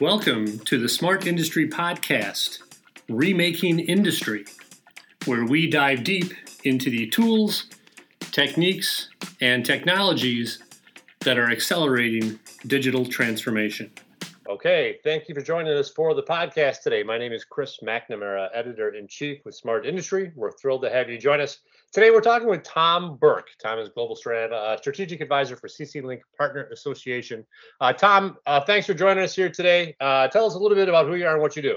Welcome to the Smart Industry Podcast, Remaking Industry, where we dive deep into the tools, techniques, and technologies that are accelerating digital transformation. Okay, thank you for joining us for the podcast today. My name is Chris McNamara, editor in chief with Smart Industry. We're thrilled to have you join us. Today, we're talking with Tom Burke. Tom is Global uh, Strategic Advisor for CC Link Partner Association. Uh, Tom, uh, thanks for joining us here today. Uh, tell us a little bit about who you are and what you do.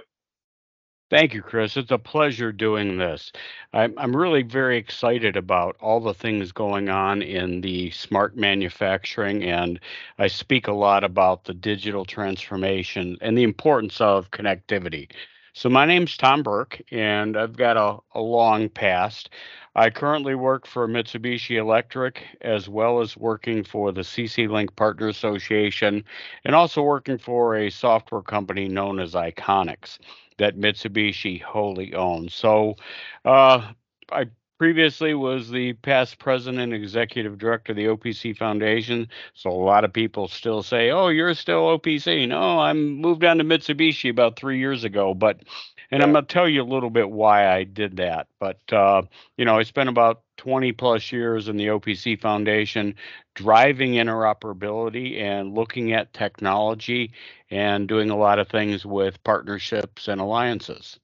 Thank you, Chris. It's a pleasure doing this. I'm, I'm really very excited about all the things going on in the smart manufacturing, and I speak a lot about the digital transformation and the importance of connectivity. So, my name's Tom Burke, and I've got a, a long past. I currently work for Mitsubishi Electric as well as working for the CC Link Partner Association and also working for a software company known as Iconics that Mitsubishi wholly owns. So uh, I previously was the past president and executive director of the OPC Foundation. So a lot of people still say, "Oh, you're still OPC." No, I moved on to Mitsubishi about three years ago, but and I'm going to tell you a little bit why I did that. But uh, you know, I spent about 20 plus years in the OPC Foundation driving interoperability and looking at technology and doing a lot of things with partnerships and alliances.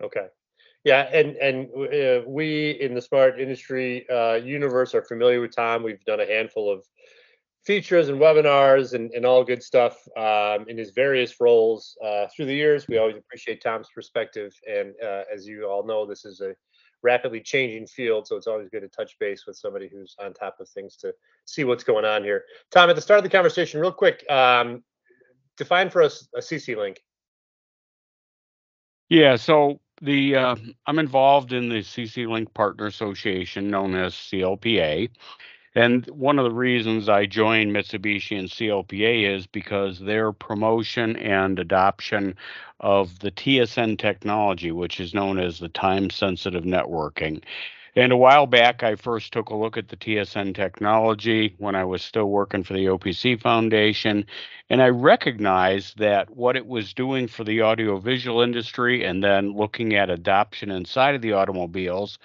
Okay. Yeah, and and uh, we in the smart industry uh, universe are familiar with Tom. We've done a handful of features and webinars and, and all good stuff um, in his various roles uh, through the years. We always appreciate Tom's perspective, and uh, as you all know, this is a rapidly changing field, so it's always good to touch base with somebody who's on top of things to see what's going on here. Tom, at the start of the conversation, real quick, um, define for us a CC link. Yeah, so the uh, I'm involved in the CC Link Partner Association, known as CLPA. And one of the reasons I joined Mitsubishi and CLPA is because their promotion and adoption of the TSN technology, which is known as the time sensitive networking. And a while back, I first took a look at the TSN technology when I was still working for the OPC Foundation. And I recognized that what it was doing for the audiovisual industry and then looking at adoption inside of the automobiles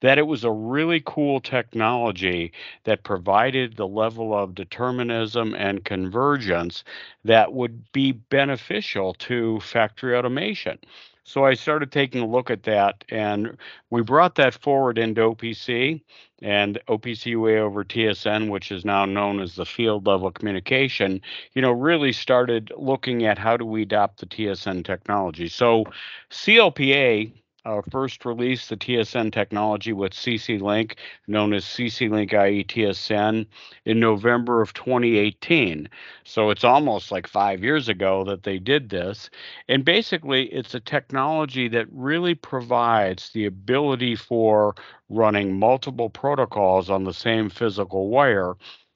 that it was a really cool technology that provided the level of determinism and convergence that would be beneficial to factory automation. So I started taking a look at that, and we brought that forward into OPC and OPC UA over TSN, which is now known as the field level communication. You know, really started looking at how do we adopt the TSN technology. So CLPA uh, first released the TSN technology with CC Link, known as CC Link IE TSN, in November of 2018. So it's almost like five years ago that they did this. And basically, it's a technology that really provides the ability for running multiple protocols on the same physical wire.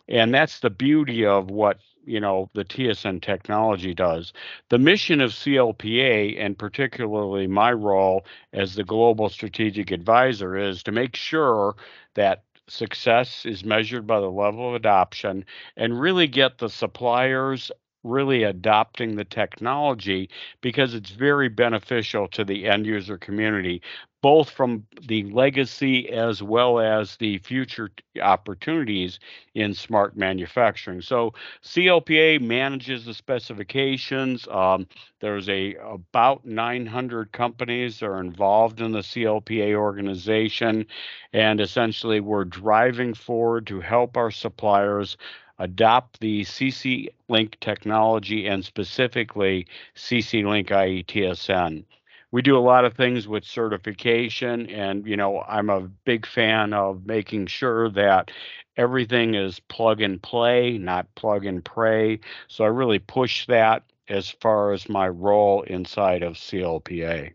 And that's the beauty of what you know the TSN technology does. The mission of CLPA and particularly my role as the global strategic advisor is to make sure that success is measured by the level of adoption and really get the suppliers really adopting the technology because it's very beneficial to the end user community both from the legacy as well as the future opportunities in smart manufacturing. So CLPA manages the specifications. Um, there's a about 900 companies that are involved in the CLPA organization, and essentially we're driving forward to help our suppliers adopt the CC Link technology and specifically CC Link IE TSN we do a lot of things with certification and you know i'm a big fan of making sure that everything is plug and play not plug and pray. So i really push that as far as my role inside of clpa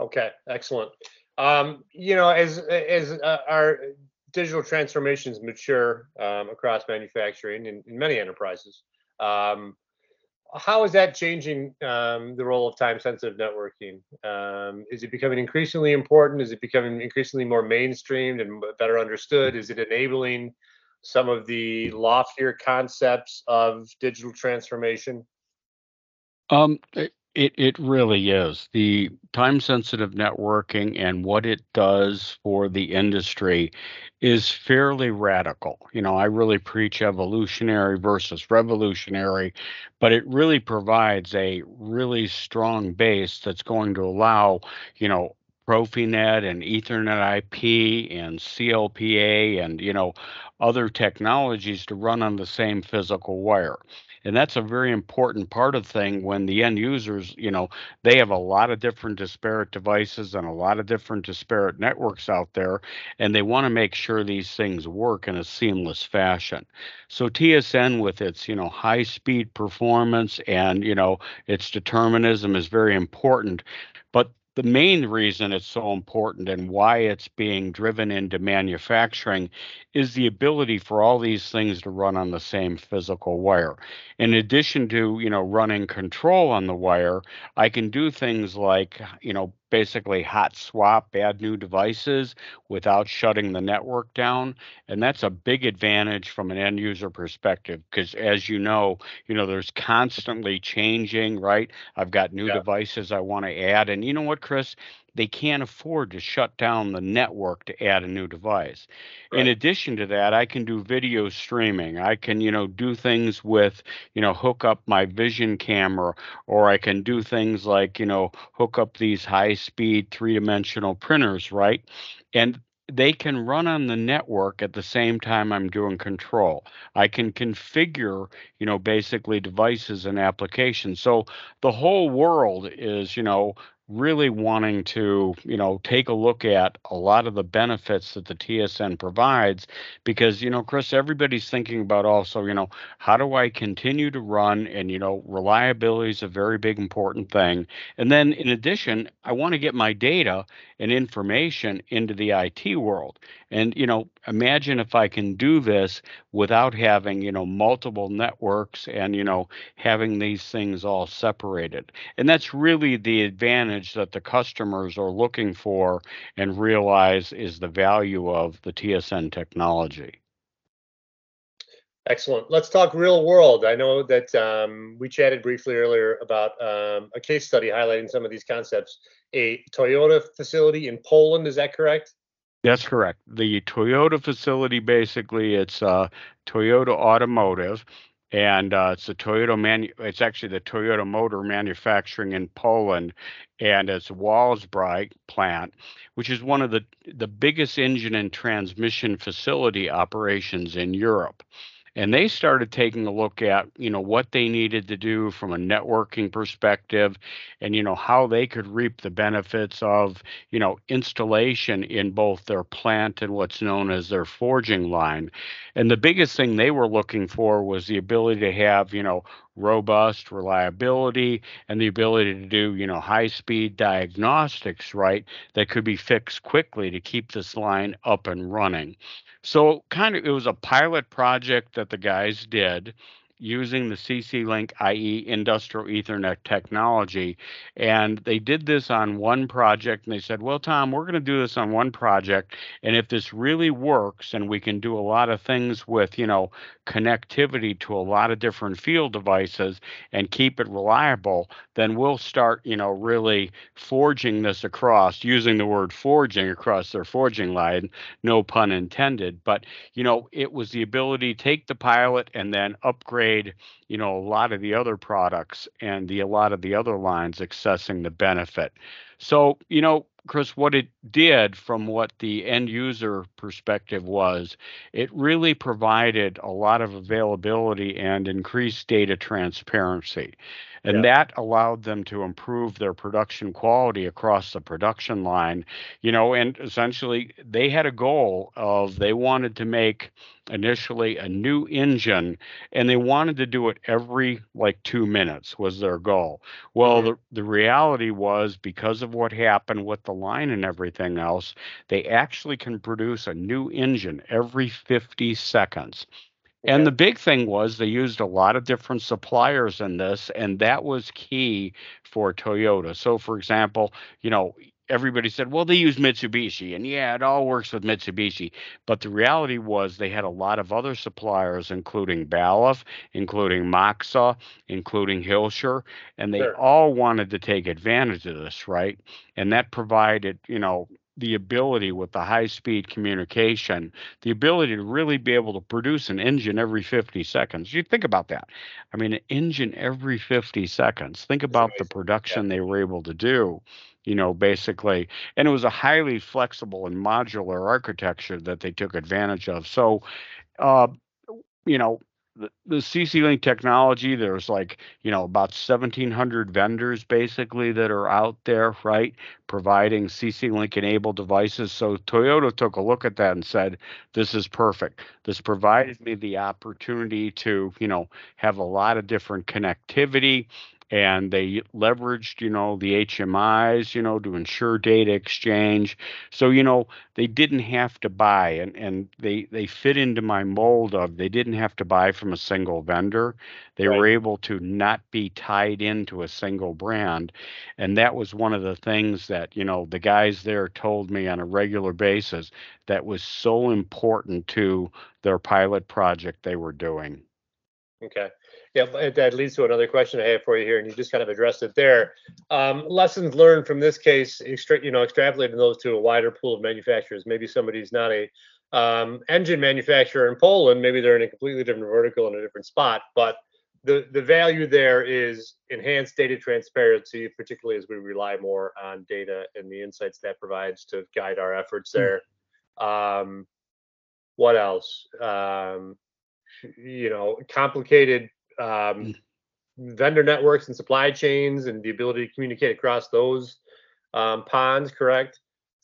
okay excellent. Um, you know as as uh, our digital transformations mature um, across manufacturing in, many enterprises um, how is that changing um, the role of time sensitive networking? Um, is it becoming increasingly important? Is it becoming increasingly more mainstreamed and better understood? Is it enabling some of the loftier concepts of digital transformation? Um, it it really is. The time sensitive networking and what it does for the industry is fairly radical. You know, I really preach evolutionary versus revolutionary, but it really provides a really strong base that's going to allow, you know, Profinet and Ethernet IP and CLPA and you know other technologies to run on the same physical wire and that's a very important part of thing when the end users you know they have a lot of different disparate devices and a lot of different disparate networks out there and they want to make sure these things work in a seamless fashion. So tsn with its you know high speed performance and you know its determinism is very important but the main reason it's so important and why it's being driven into manufacturing is the ability for all these things to run on the same physical wire. In addition to, you know, running control on the wire, I can do things like, you know, basically hot swap, add new devices without shutting the network down. And that's a big advantage from an end user perspective because as you know, you know, there's constantly changing, right? I've got new yeah. devices I want to add. And you know what, Chris? They can't afford to shut down the network to add a new device. Right. In addition to that, I can do video streaming. I can, you know, do things with, you know, hook up my vision camera or I can do things like, you know, hook up these high-speed three-dimensional printers, right? And they can run on the network at the same time I'm doing control. I can configure, you know, basically devices and applications. So the whole world is, you know, really wanting to, you know, take a look at a lot of the benefits that the TSN provides because, you know, Chris, everybody's thinking about also, you know, how do I continue to run and, you know, reliability is a very big important thing. And then in addition, I want to get my data and information into the IT world. And, you know, imagine if I can do this without having, you know, multiple networks and, you know, having these things all separated. And that's really the advantage that the customers are looking for and realize is the value of the TSN technology. Excellent. Let's talk real world. I know that um, we chatted briefly earlier about um, a case study highlighting some of these concepts. A Toyota facility in Poland, is that correct? That's correct. The Toyota facility basically it's uh, Toyota Automotive, and uh, it's the Toyota manu- It's actually the Toyota Motor manufacturing in Poland, and it's Wałbrzych plant, which is one of the the biggest engine and transmission facility operations in Europe and they started taking a look at you know what they needed to do from a networking perspective and you know how they could reap the benefits of you know installation in both their plant and what's known as their forging line. And the biggest thing they were looking for was the ability to have you know robust reliability and the ability to do you know high speed diagnostics right that could be fixed quickly to keep this line up and running. So kind of it was a pilot project that the guys did using the CC Link IE industrial Ethernet technology. And they did this on one project and they said, Well, Tom, we're going to do this on one project. And if this really works and we can do a lot of things with, you know, connectivity to a lot of different field devices and keep it reliable, then we'll start, you know, really forging this across, using the word forging across their forging line, no pun intended. But, you know, it was the ability to take the pilot and then upgrade upgrade, you know, a lot of the other products and the a lot of the other lines accessing the benefit. So, you know, Chris, what it did from what the end user perspective was, it really provided a lot of availability and increased data transparency. And yeah. that allowed them to improve their production quality across the production line, you know, and essentially they had a goal of they wanted to make initially a new engine and they wanted to do it every like two minutes was their goal well mm-hmm. the, the reality was because of what happened with the line and everything else they actually can produce a new engine every 50 seconds and the big thing was they used a lot of different suppliers in this, and that was key for Toyota. So, for example, you know, everybody said, well, they use Mitsubishi, and yeah, it all works with Mitsubishi. But the reality was they had a lot of other suppliers, including Balluff, including Moxa, including Hilscher, and they sure. all wanted to take advantage of this, right? And that provided, you know, the ability with the high speed communication, the ability to really be able to produce an engine every 50 seconds. You think about that. I mean, an engine every 50 seconds. Think about the production yeah. they were able to do you know, basically. And it was a highly flexible and modular architecture that they took advantage of. So, uh, you know, the, the CC Link technology, there's like, you know, about 1,700 vendors basically that are out there, right, providing CC Link enabled devices. So Toyota took a look at that and said, this is perfect. This provided me the opportunity to, you know, have a lot of different connectivity and they leveraged you know the hmis you know to ensure data exchange. So you know they didn't have to buy and and they they fit into my mold of they didn't have to buy from a single vendor. They right. were able to not be tied into a single brand and that was one of the things that you know the guys there told me on a regular basis that was so important to their pilot project they were doing. Okay yeah, that leads to another question I have for you here, and you just kind of addressed it there. Um, lessons learned from this case, extra, you know, extrapolating those to a wider pool of manufacturers. Maybe somebody's not a um, engine manufacturer in Poland. Maybe they're in a completely different vertical in a different spot, but the the value there is enhanced data transparency, particularly as we rely more on data and the insights that provides to guide our efforts hmm. there. Um, what else? Um, you know, complicated um, mm. vendor networks and supply chains and the ability to communicate across those um, ponds, correct?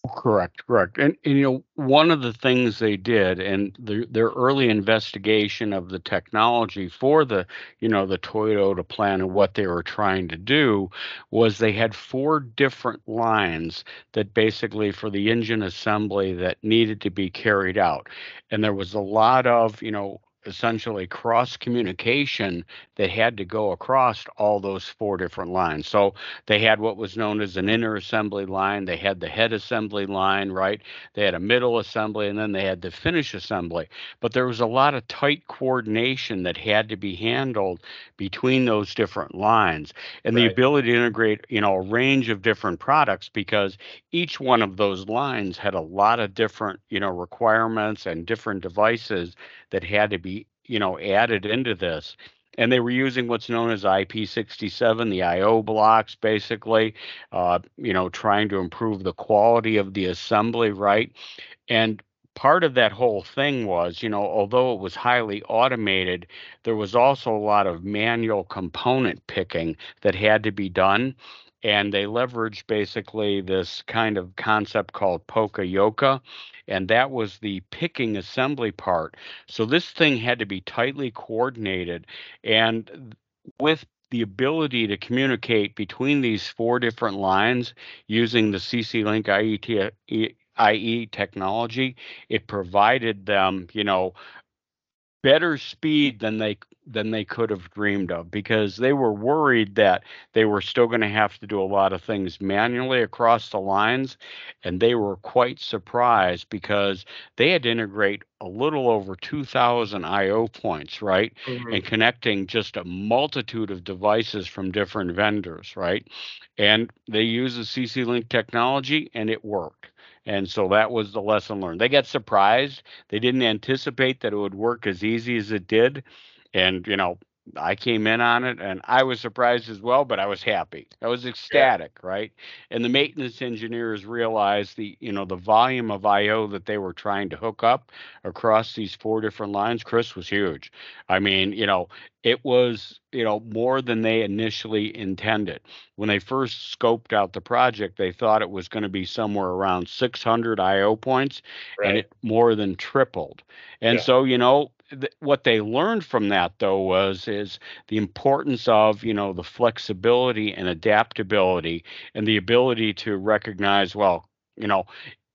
Correct, correct. And, and, you know, one of the things they did and the, their early investigation of the technology for the, you know, the Toyota plan and what they were trying to do was they had four different lines that basically for the engine assembly that needed to be carried out. And there was a lot of, you know, essentially cross communication that had to go across all those four different lines. So they had what was known as an inner assembly line, they had the head assembly line, right? They had a middle assembly, and then they had the finish assembly. But there was a lot of tight coordination that had to be handled between those different lines and right. the ability to integrate, you know, a range of different products because each one of those lines had a lot of different, you know, requirements and different devices that had to be, you know, added into this. And they were using what's known as IP67, the I/O blocks, basically, uh, you know, trying to improve the quality of the assembly, right? And part of that whole thing was, you know, although it was highly automated, there was also a lot of manual component picking that had to be done and they leveraged basically this kind of concept called Poka-Yoke, and that was the picking assembly part. So this thing had to be tightly coordinated, and with the ability to communicate between these four different lines using the CC Link IET, IE technology, it provided them, you know, better speed than they than they could have dreamed of because they were worried that they were still going to have to do a lot of things manually across the lines and they were quite surprised because they had to integrate a little over 2000 IO points right mm-hmm. and connecting just a multitude of devices from different vendors right and they use the CC Link technology and it worked and so that was the lesson learned. They got surprised. They didn't anticipate that it would work as easy as it did. And, you know, I came in on it and I was surprised as well, but I was happy. I was ecstatic, yeah. right? And the maintenance engineers realized the, you know, the volume of IO that they were trying to hook up across these four different lines, Chris was huge. I mean, you know, it was, you know, more than they initially intended. When they first scoped out the project, they thought it was going to be somewhere around 600 IO points right. and it more than tripled. And yeah. so, you know, th- what they learned from that though was is the importance of you know the flexibility and adaptability and the ability to recognize well you know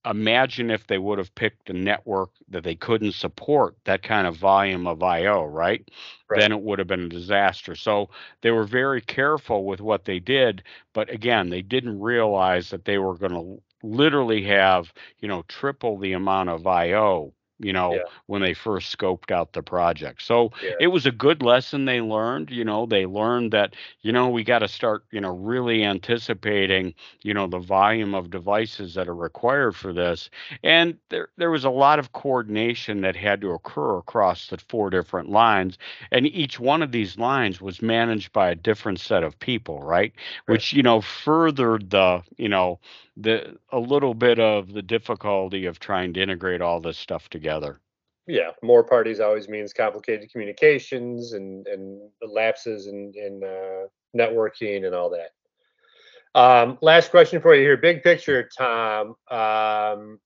imagine if they would have picked a network that they couldn't support that kind of volume of IO, right? right? Then it would have been a disaster. So they were very careful with what they did, but again, they didn't realize that they were going to literally have, you know, triple the amount of IO you know, yeah. when they first scoped out the project. So yeah. it was a good lesson they learned. You know, they learned that, you know, we got to start, you know, really anticipating, you know, the volume of devices that are required for this. And there, there was a lot of coordination that had to occur across the four different lines. And each one of these lines was managed by a different set of people, right? right. Which, you know, furthered the, you know, the a little bit of the difficulty of trying to integrate all this stuff together. Yeah, more parties always means complicated communications and and lapses in in uh, networking and all that. Um, last question for you here, big picture, Tom. Um,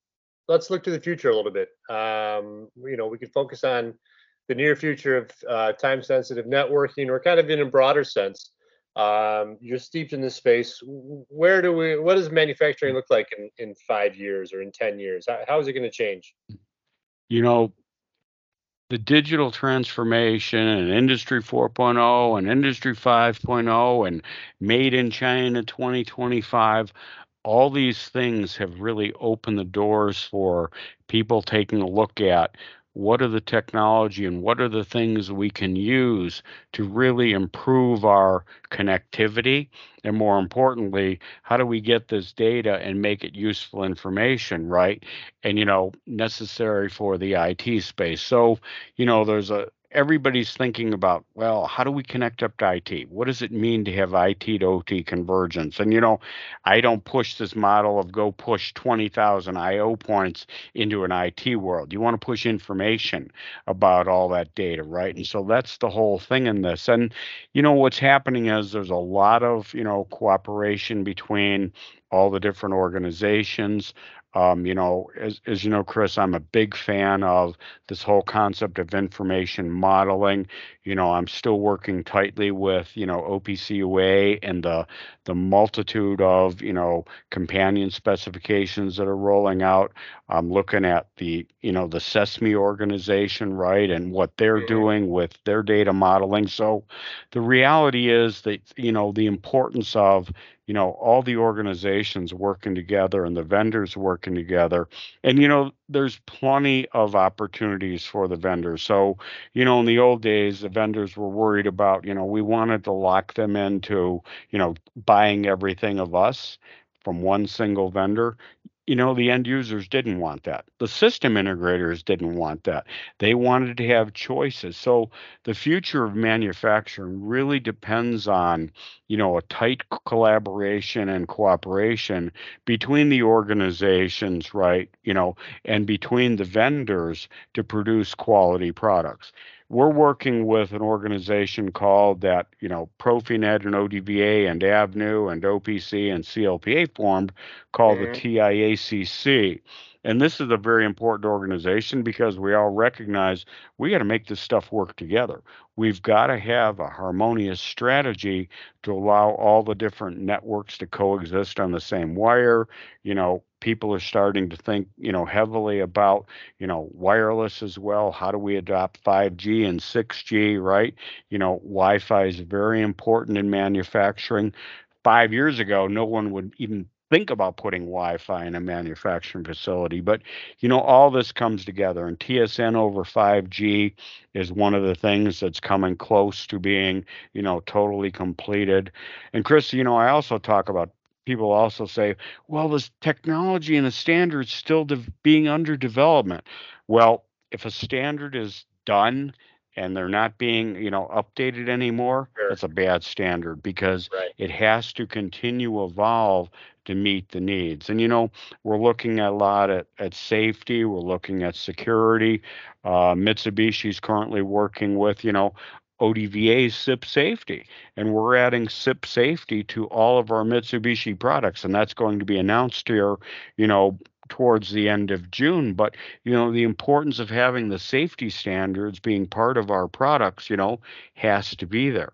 let's look to the future a little bit. Um, you know, we could focus on the near future of uh, time sensitive networking, or kind of in a broader sense um, you're steeped in this space. Where do we? What does manufacturing look like in in five years or in ten years? how, how is it going to change? You know, the digital transformation and industry 4.0 and industry 5.0 and made in china 2025 all these things have really opened the doors for people taking a look at what are the technology and what are the things we can use to really improve our connectivity? And more importantly how do we get this data and make it useful information right? And you know necessary for the IT space. So you know there's a everybody's thinking about, well, how do we connect up to IT? What does it mean to have IT to OT convergence? And, you know, I don't push this model of go push 20,000 IO points into an IT world. You want to push information about all that data, right? And so that's the whole thing in this. And, you know, what's happening is there's a lot of, you know, cooperation between all the different organizations. Um, you know, as, as you know, Chris, I'm a big fan of this whole concept of information modeling. You know, I'm still working tightly with, you know, OPC and the the multitude of, you know, companion specifications that are rolling out. I'm looking at the, you know, the CESMII organization, right, and what they're mm-hmm. doing with their data modeling. So the reality is that, you know, the importance of, you know all the organizations working together and the vendors working together. And you know there's plenty of opportunities for the vendors. So you know in the old days the vendors were worried about you know we wanted to lock them into you know buying everything of us from one single vendor you know, the end users didn't want that. The system integrators didn't want that. They wanted to have choices. So the future of manufacturing really depends on, you know, a tight collaboration and cooperation between the organizations, right? You know, and between the vendors to produce quality products we're working with an organization called that, you know, Profinet and ODVA and Avnu and OPC and CLPA formed called mm-hmm. the TIACC. And this is a very important organization because we all recognize we got to make this stuff work together. We've got to have a harmonious strategy to allow all the different networks to coexist on the same wire. You know, people are starting to think, you know, heavily about, you know, wireless as well. How do we adopt 5G and 6G, right? You know, Wi-Fi is very important in manufacturing. Five years ago, no one would even think about putting Wi-Fi in a manufacturing facility. But you know, all this comes together, and TSN over 5G is one of the things that's coming close to being, you know, totally completed. And Chris, you know, I also talk about people also say, well, this technology and the standards still de- being under development. Well, if a standard is done and they're not being you know updated anymore sure. that's a bad standard because right. it has to continue evolve to meet the needs and you know we're looking a lot at, at safety we're looking at security uh, mitsubishi's currently working with you know ODVA CIP Safety, and we're adding CIP Safety to all of our Mitsubishi products, and that's going to be announced here, you know, towards the end of June. But, you know, the importance of having the safety standards being part of our products, you know, has to be there,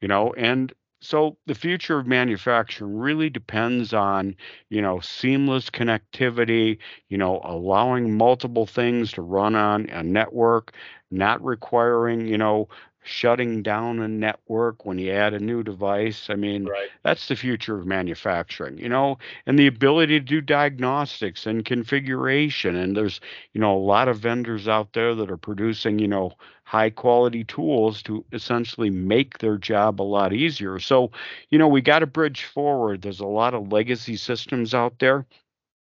you know, and so the future of manufacturing really depends on you know seamless connectivity you know allowing multiple things to run on a network not requiring you know shutting down a network when you add a new device. I mean, right. that's the future of manufacturing, you know, and the ability to do diagnostics and configuration. And there's, you know, a lot of vendors out there that are producing, you know, high quality tools to essentially make their job a lot easier. So, you know, we got to bridge forward. There's a lot of legacy systems out there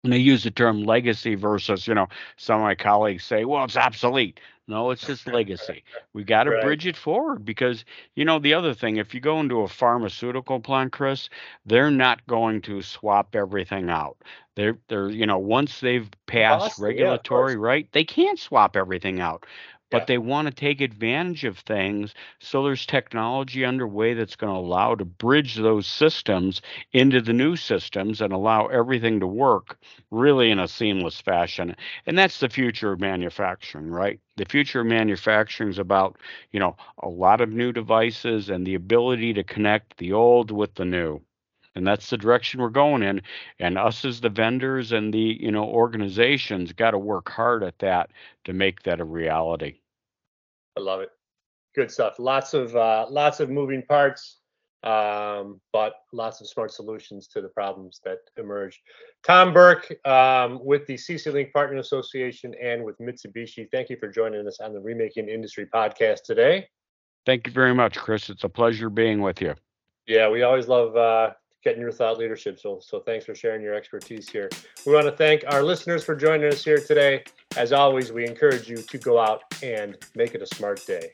and I use the term legacy versus, you know, some of my colleagues say, well, it's obsolete. No, it's just legacy. We got to right. bridge it forward because, you know, the other thing, if you go into a pharmaceutical plant, Chris, they're not going to swap everything out. They're, they're, you know, once they've passed awesome. regulatory, yeah, right, they can't swap everything out but yeah. they want to take advantage of things. So there's technology underway that's going to allow to bridge those systems into the new systems and allow everything to work really in a seamless fashion. And that's the future of manufacturing, right? The future of manufacturing is about, you know, a lot of new devices and the ability to connect the old with the new and that's the direction we're going in. And us as the vendors and the you know organizations got to work hard at that to make that a reality. I love it. Good stuff. Lots of uh, lots of moving parts um, but lots of smart solutions to the problems that emerge. Tom burke um, with the cc link partner association and with mitsubishi thank you for joining us on the remaking industry podcast today. Thank you very much chris. It's a pleasure being with you. Yeah we always love uh, getting your thought leadership. So, so thanks for sharing your expertise here. We want to thank our listeners for joining us here today. As always, we encourage you to go out and make it a smart day.